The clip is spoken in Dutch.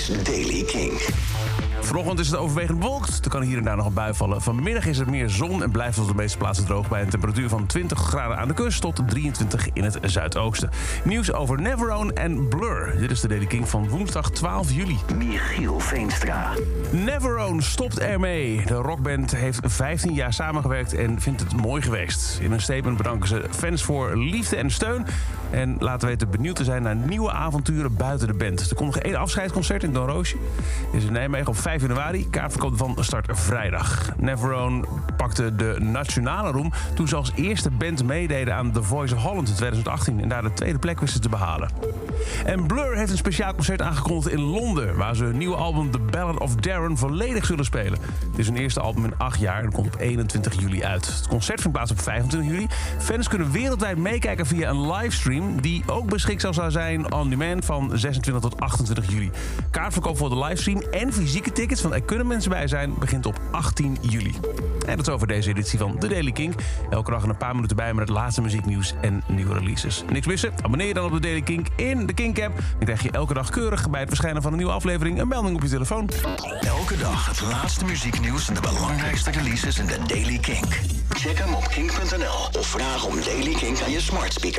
is Daily King. Vanochtend is het overwegend bewolkt. Er kan hier en daar nog een bui vallen. Vanmiddag is er meer zon en blijft het op de meeste plaatsen droog... bij een temperatuur van 20 graden aan de kust tot 23 in het zuidoosten. Nieuws over Neverone en Blur. Dit is de Daily King van woensdag 12 juli. Michiel Veenstra. Neverone stopt ermee. De rockband heeft 15 jaar samengewerkt en vindt het mooi geweest. In een statement bedanken ze fans voor liefde en steun... en laten weten benieuwd te zijn naar nieuwe avonturen buiten de band. Er komt nog één afscheidsconcert in Don Roosje. Dit is in Nijmegen op 5 januari. Kaartverkoop van start vrijdag. Neverone pakte de nationale roem toen ze als eerste band meededen aan The Voice of Holland in 2018 en daar de tweede plek wisten te behalen. En Blur heeft een speciaal concert aangekondigd in Londen, waar ze hun nieuwe album The Ballad of Darren volledig zullen spelen. Het is hun eerste album in acht jaar en komt op 21 juli uit. Het concert vindt plaats op 25 juli. Fans kunnen wereldwijd meekijken via een livestream die ook beschikbaar zal zijn on demand van 26 tot 28 juli. Kaartverkoop voor de livestream en fysieke tickets, want er kunnen mensen bij zijn, begint op 18 juli. En dat is over deze editie van The Daily King. Elke dag een paar minuten bij met het laatste muzieknieuws en nieuwe releases. Niks missen? Abonneer je dan op The Daily King in de King app. Dan krijg je elke dag keurig bij het verschijnen van een nieuwe aflevering een melding op je telefoon. Elke dag het laatste muzieknieuws en de belangrijkste releases in de Daily King. Check hem op kink.nl of vraag om Daily King aan je smart speaker.